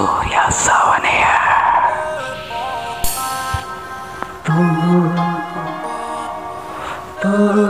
Hallelujah, Sawania. Boom, boom.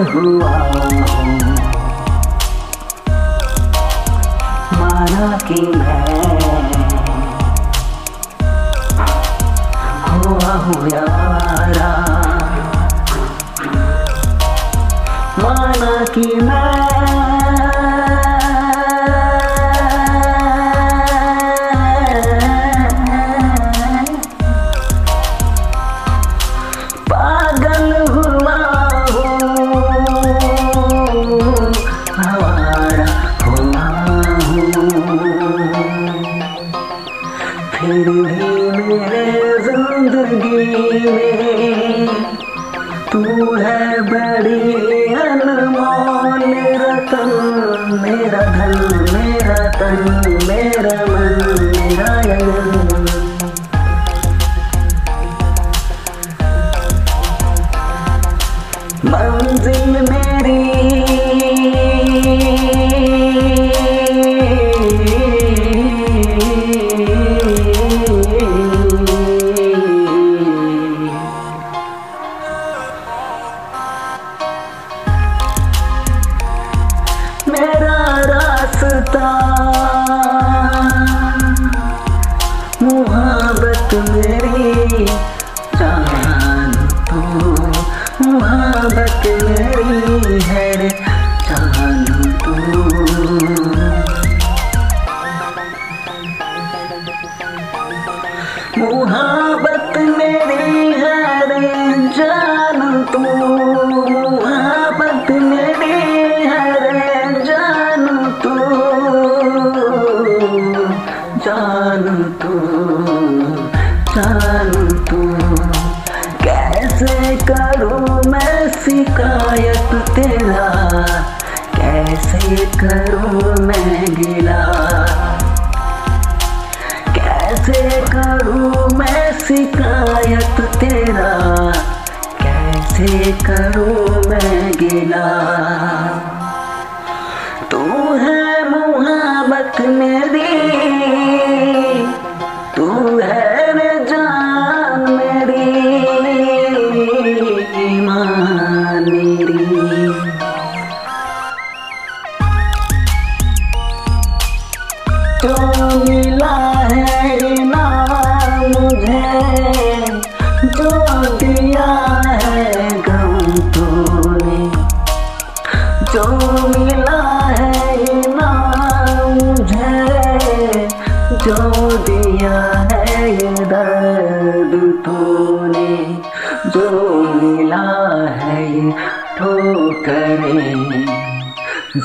हुआ हूँ माना कि मैं हुआ हुआ तू है बड़ी अनमोल रतन मेरा धन मेरा तन मेरा मन मेरा यन मदीना तू है मोहब्बत में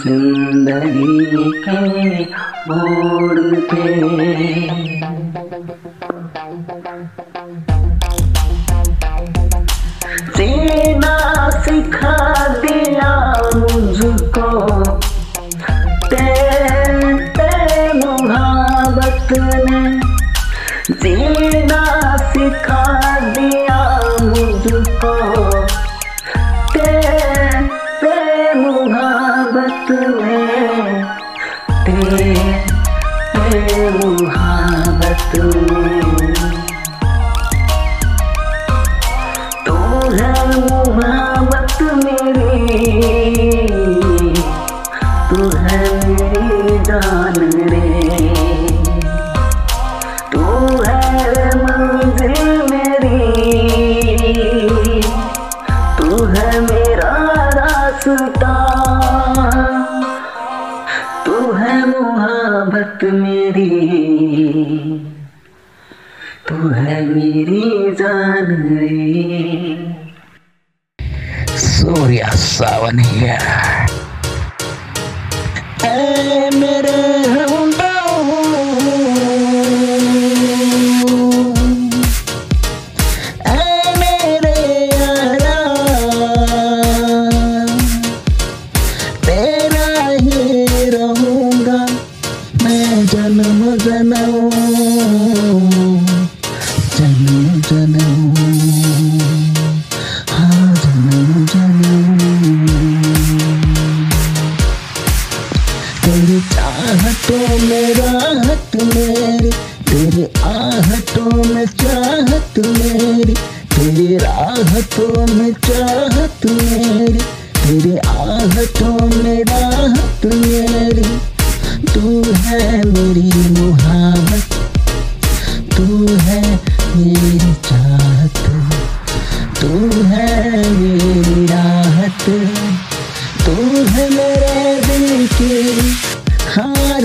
जिंदगी के मोड़ पे तुम्हें जान।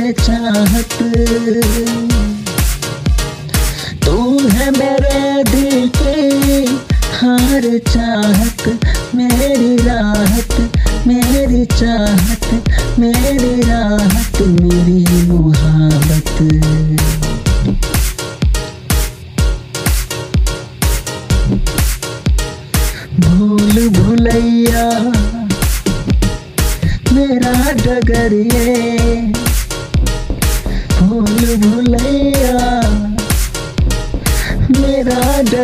चाहत। तू है मेरे दिल की हार चाहत, मेरी राहत, मेरी चाहत, मेरी राहत, मेरी मुहाबत भूल भुलैया, मेरा डगरिया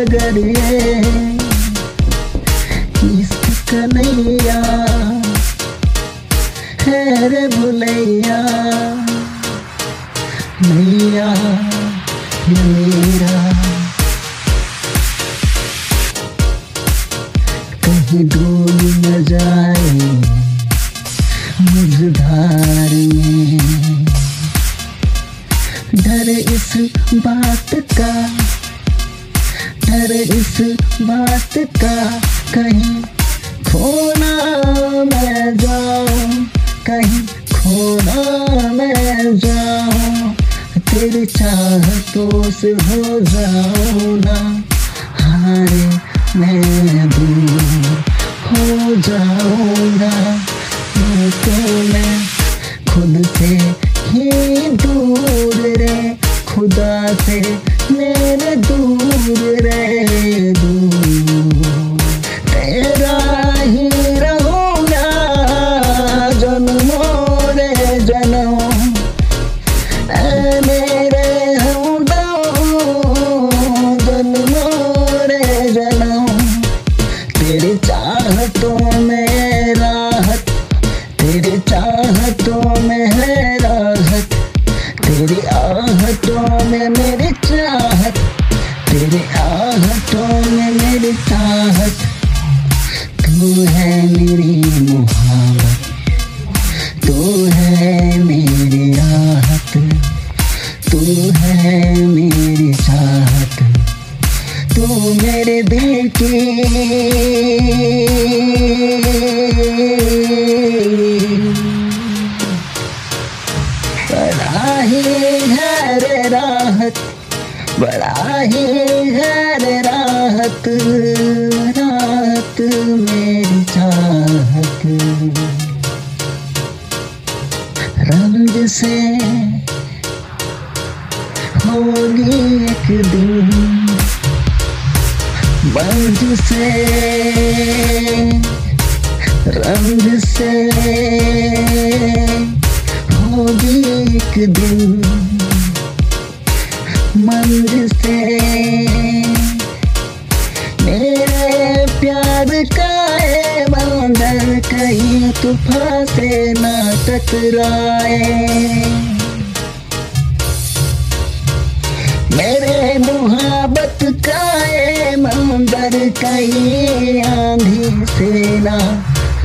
डगरिए कन्हैया है रे भुलैया। मैया बात का कहीं खोना मैं जाऊँ, कहीं खोना मैं जाऊँ। तेरी चाहतों से हो जाओ ना, हारे मैं दूर हो जाऊँगा ये तो मैं खुद से ही दूर रे, खुदा से मेरे दूर रहे दूर। तूफ़ान से न टकराए। मेरे मुहाबत का मंदर कई कहीं आंधी से ना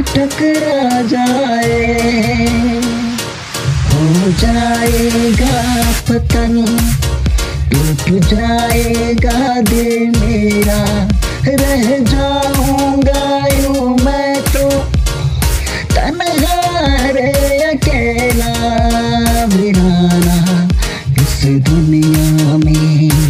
टकरा जाए। हो जाएगा पतन, टूट जाएगा दिल मेरा। रह जाऊँगा यूँ मैं दुनिया में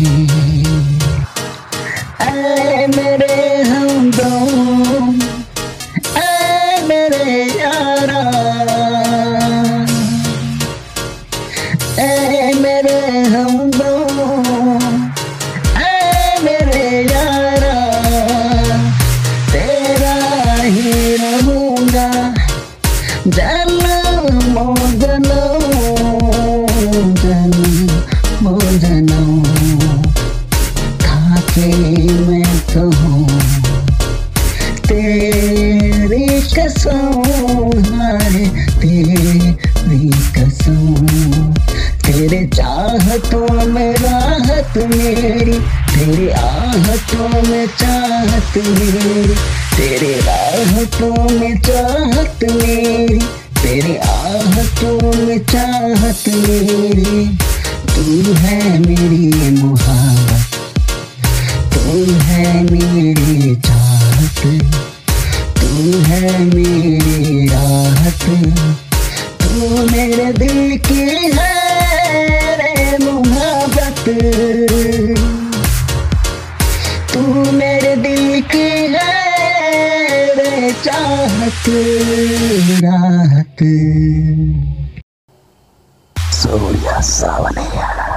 चाहत मेरी, तेरे राहतों में चाहत मेरी, तेरे आहतों में चाहत मेरी, तू है मेरी मुहाबत तू है मेरी चाहत, तू है मेरी राहत, तू मेरे दिल की है रे मुहाबत तू मेरे दिल की है चाहत राहत। सूर्य सावनिया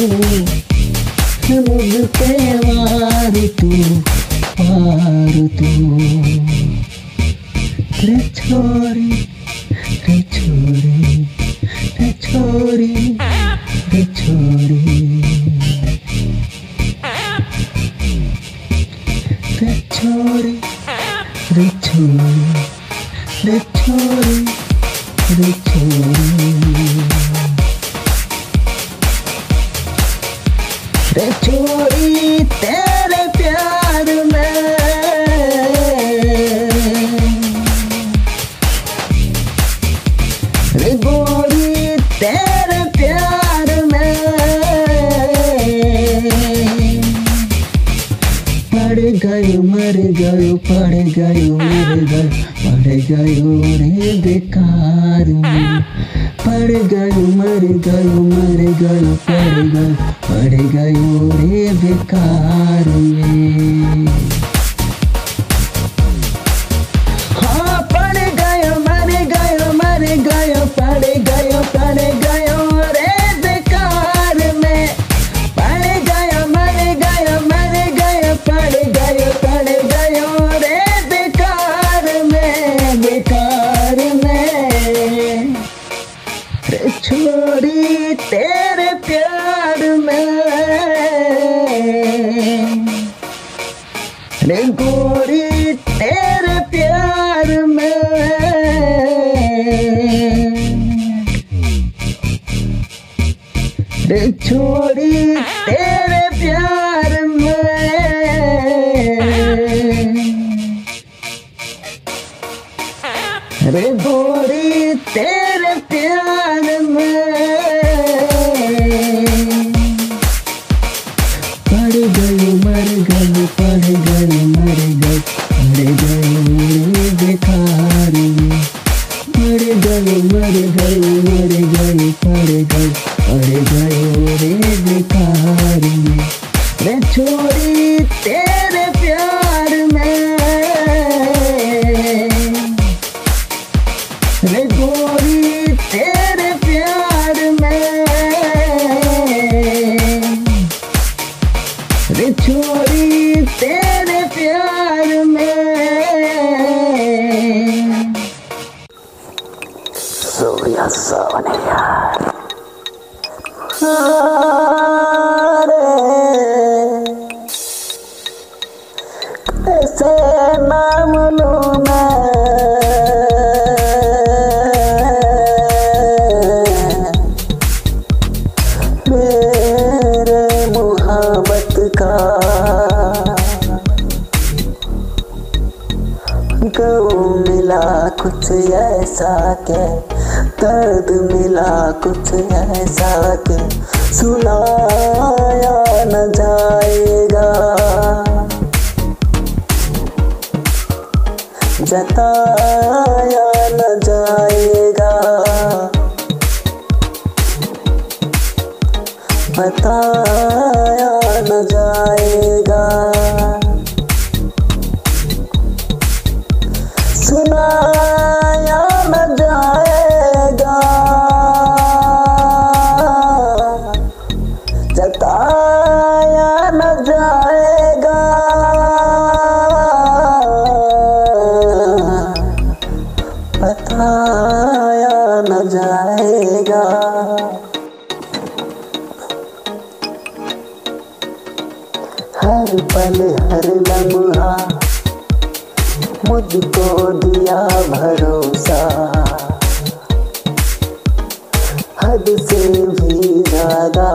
मुझ पे वार तू वार तू। कुछ ऐसा के। दर्द मिला कुछ ऐसा के। सुनाया न जाएगा। जताया न जाएगा। बताया न जाएगा। सुनाया न जाएगा। जताया न जाएगा। बताया न जाएगा। हर पल हर लम्हा मुझको दिया भरोसा। हद से भी ज़्यादा।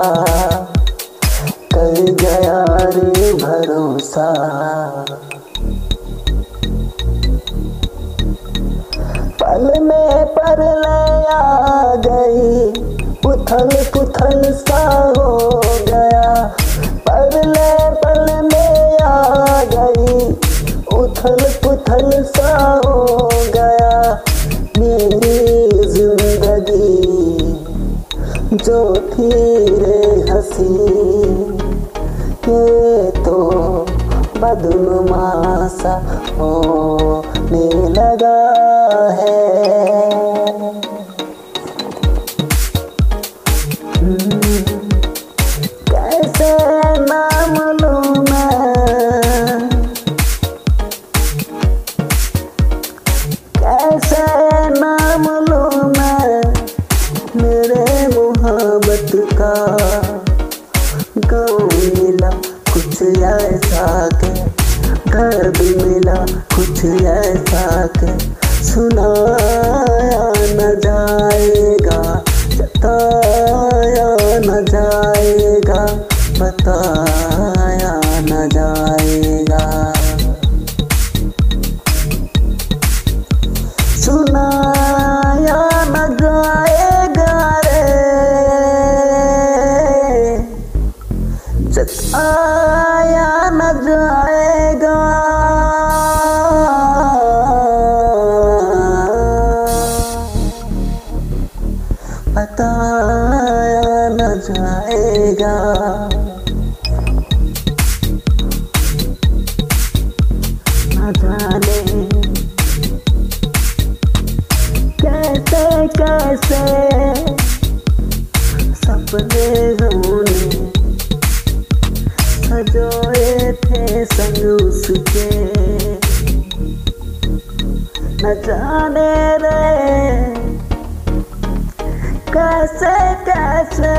उथल सा हो गया मेरी ज़िंदगी। जो थी हसी, ये तो बदनुमा सा होने लगा है। कुछ ऐसा के सुनाया न जाएगा जताया न जाएगा बताया कैसे कैसे? सपने होने सजोए थे संग उसके। न जाने रे कैसे कैसे?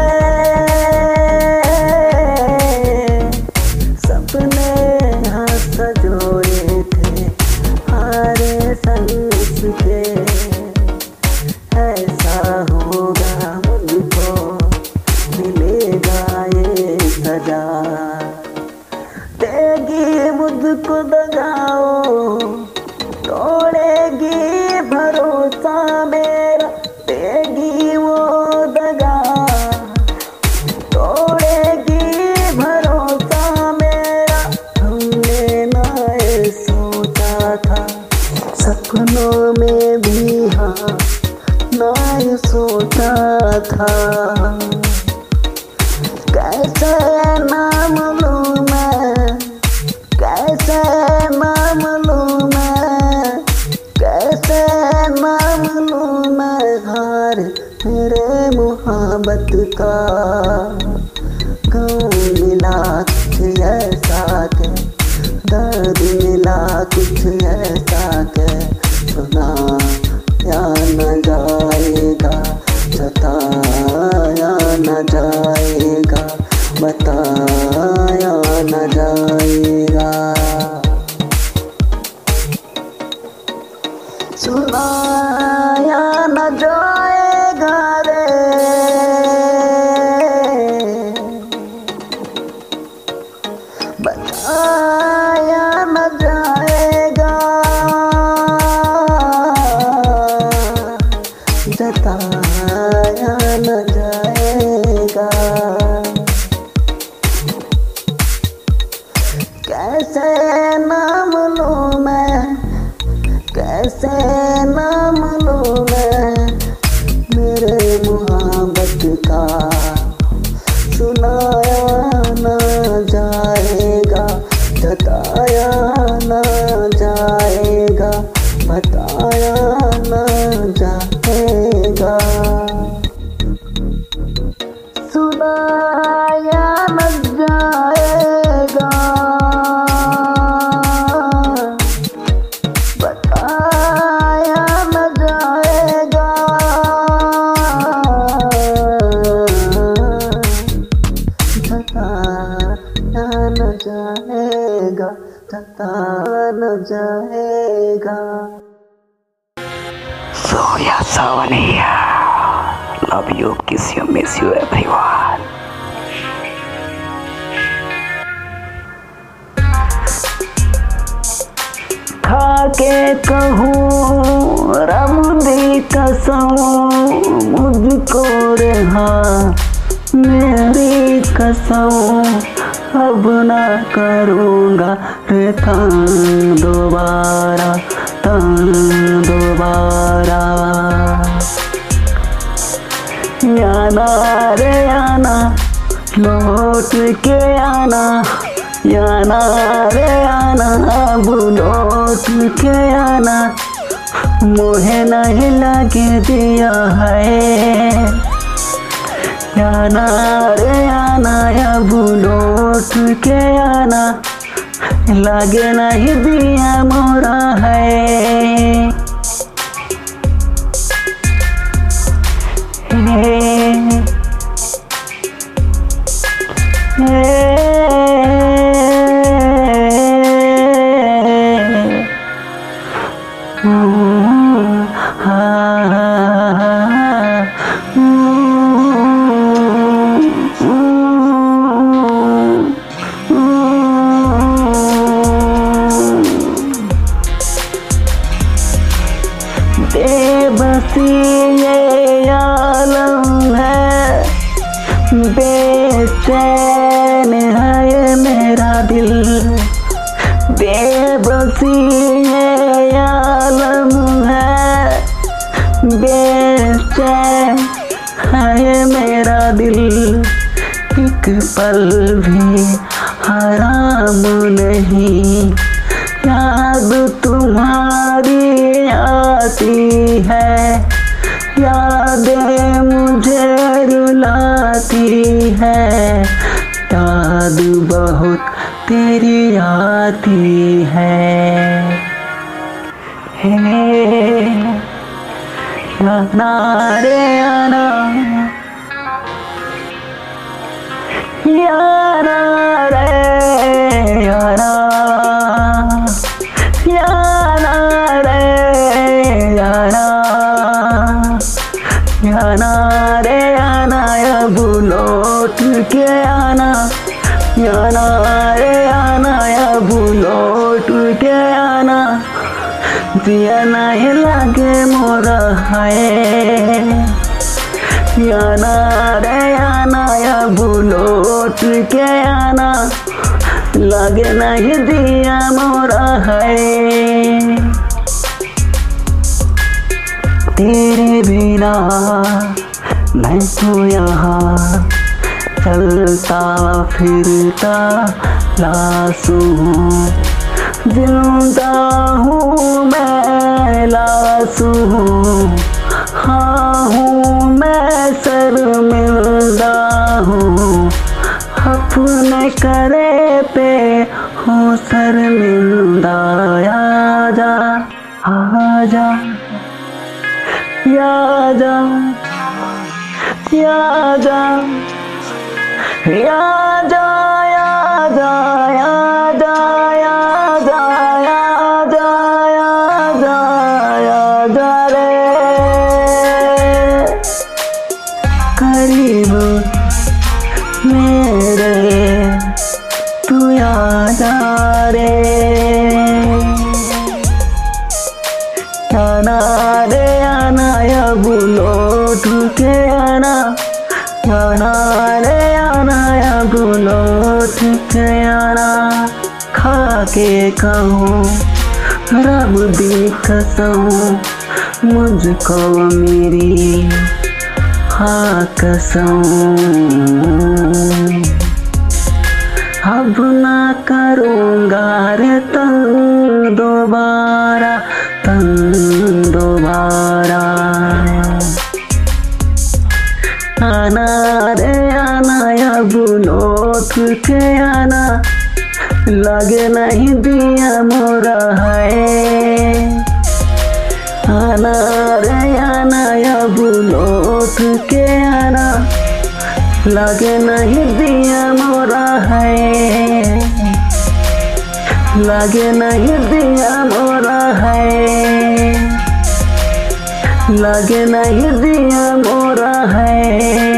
Kiss you, miss you, everyone. खा के कहूँ दी कसम मुझको रहा मेरी कसम अब ना करूँगा रे तंग दोबारा तंग दोबारा आना, रे आना, लौट के आना आना रे आना, अब लौट के आना मुझे नहीं लगे दिया है। आना रे आना, अब लौट के आना, लगे नहीं दिया मोरा है। है बेचैन है मेरा दिल? बेबसी है, आलम है। बेचैन है मेरा दिल। एक पल भी तेरी आती है। हे आना। रे आना आना अब लौट के आना। याना दिया नहीं लगे मोरा है याना रे आना अब लौट के आना लगे नहीं दिया मोरा है तेरे बिना मैं तो यहाँ चलता फिरता लासू। ज़िंदा हूँ, मैं लासू हूँ। हाँ हूँ, मैं शर्मिंदा हूँ। अपने करे पे हूँ शर्मिंदा। आजा आजा आजा आजा आजा के कहूँ, रब दी कसम, मुझको मेरी हाँ कसम। अब ना करूँगा रे तन दोबारा तन दोबारा। आना रे आना, अब लौट के आना। लगे नहीं दिया मोरा है। आना रे, आना अब लौट के आना। लगे नहीं दिया मोरा है। लगे नहीं दिया मोरा है। लगे नहीं दिया मोरा है।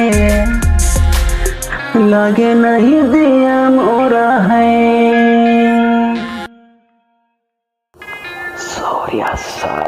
लगे नहीं दिया मोरा है। सूर्य सावनिया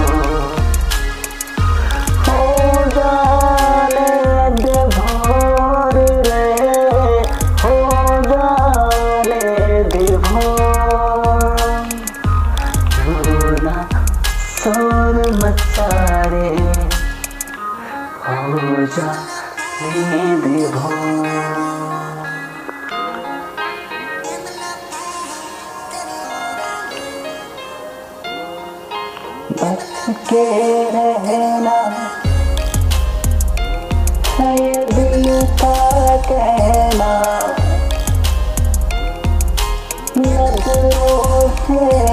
दे भोर रोना सोन मचारे हो जा दे बच के रहना है। दिल का कहना cool.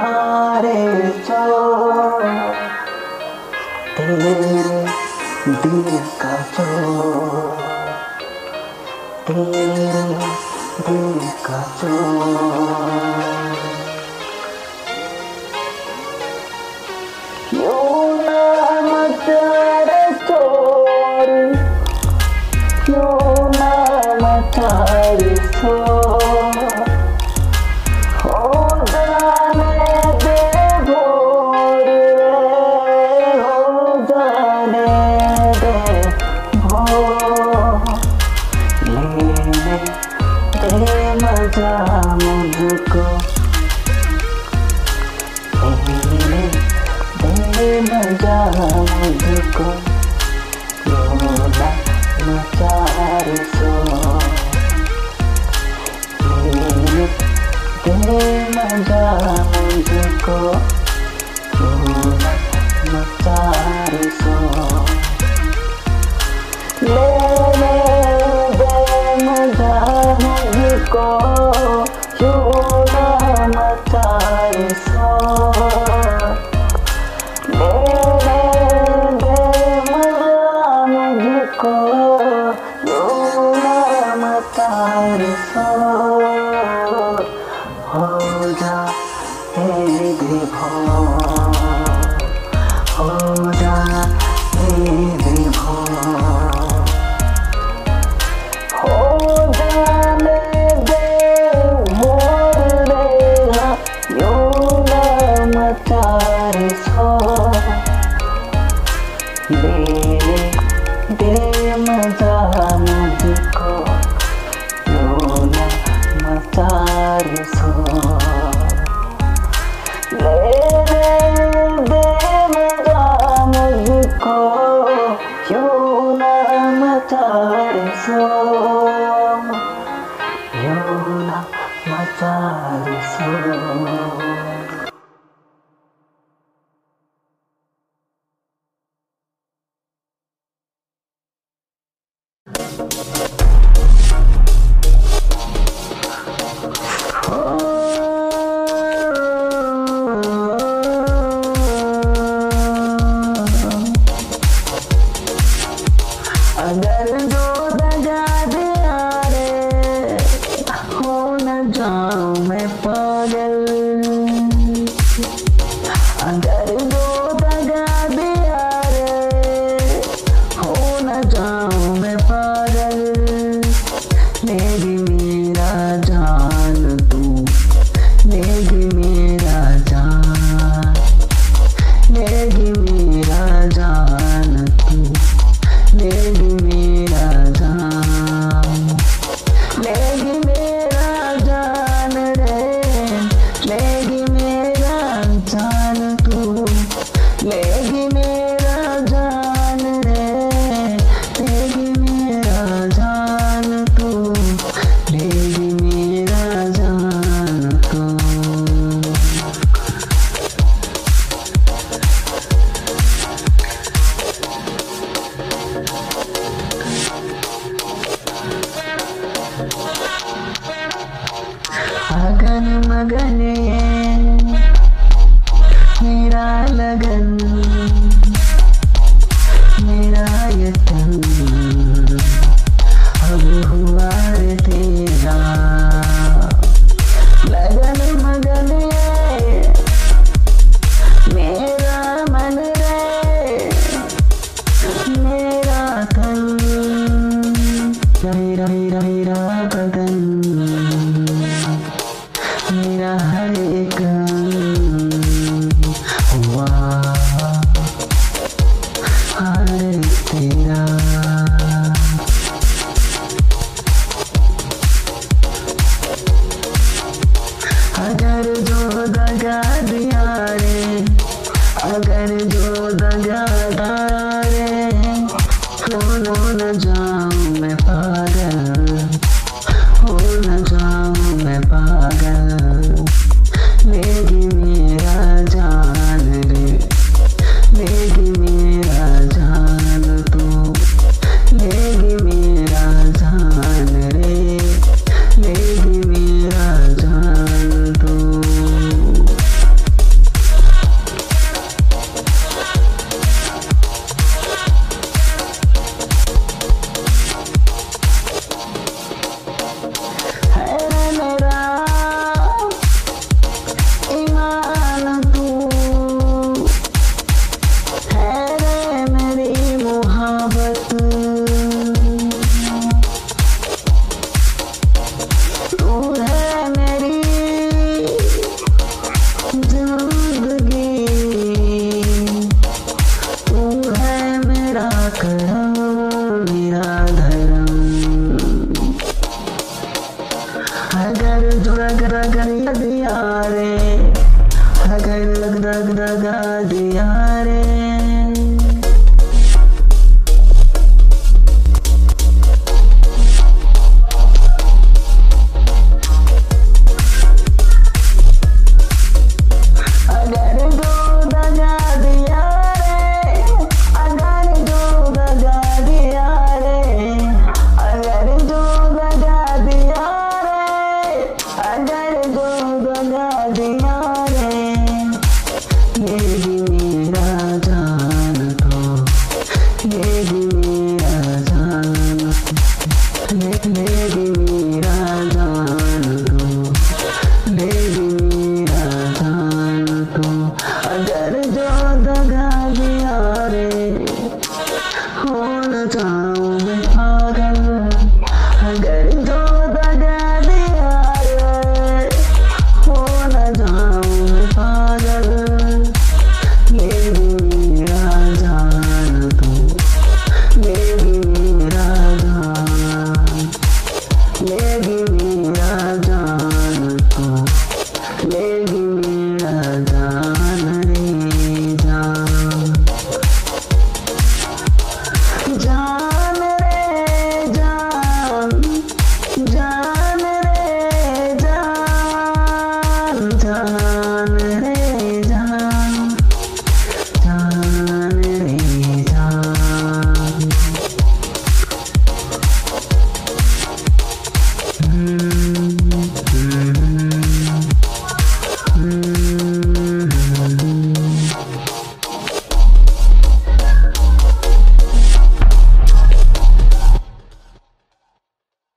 हारे चोर तेरे दिल का चोर तेरे दिल का चोर Música जाऊँ मैं। पार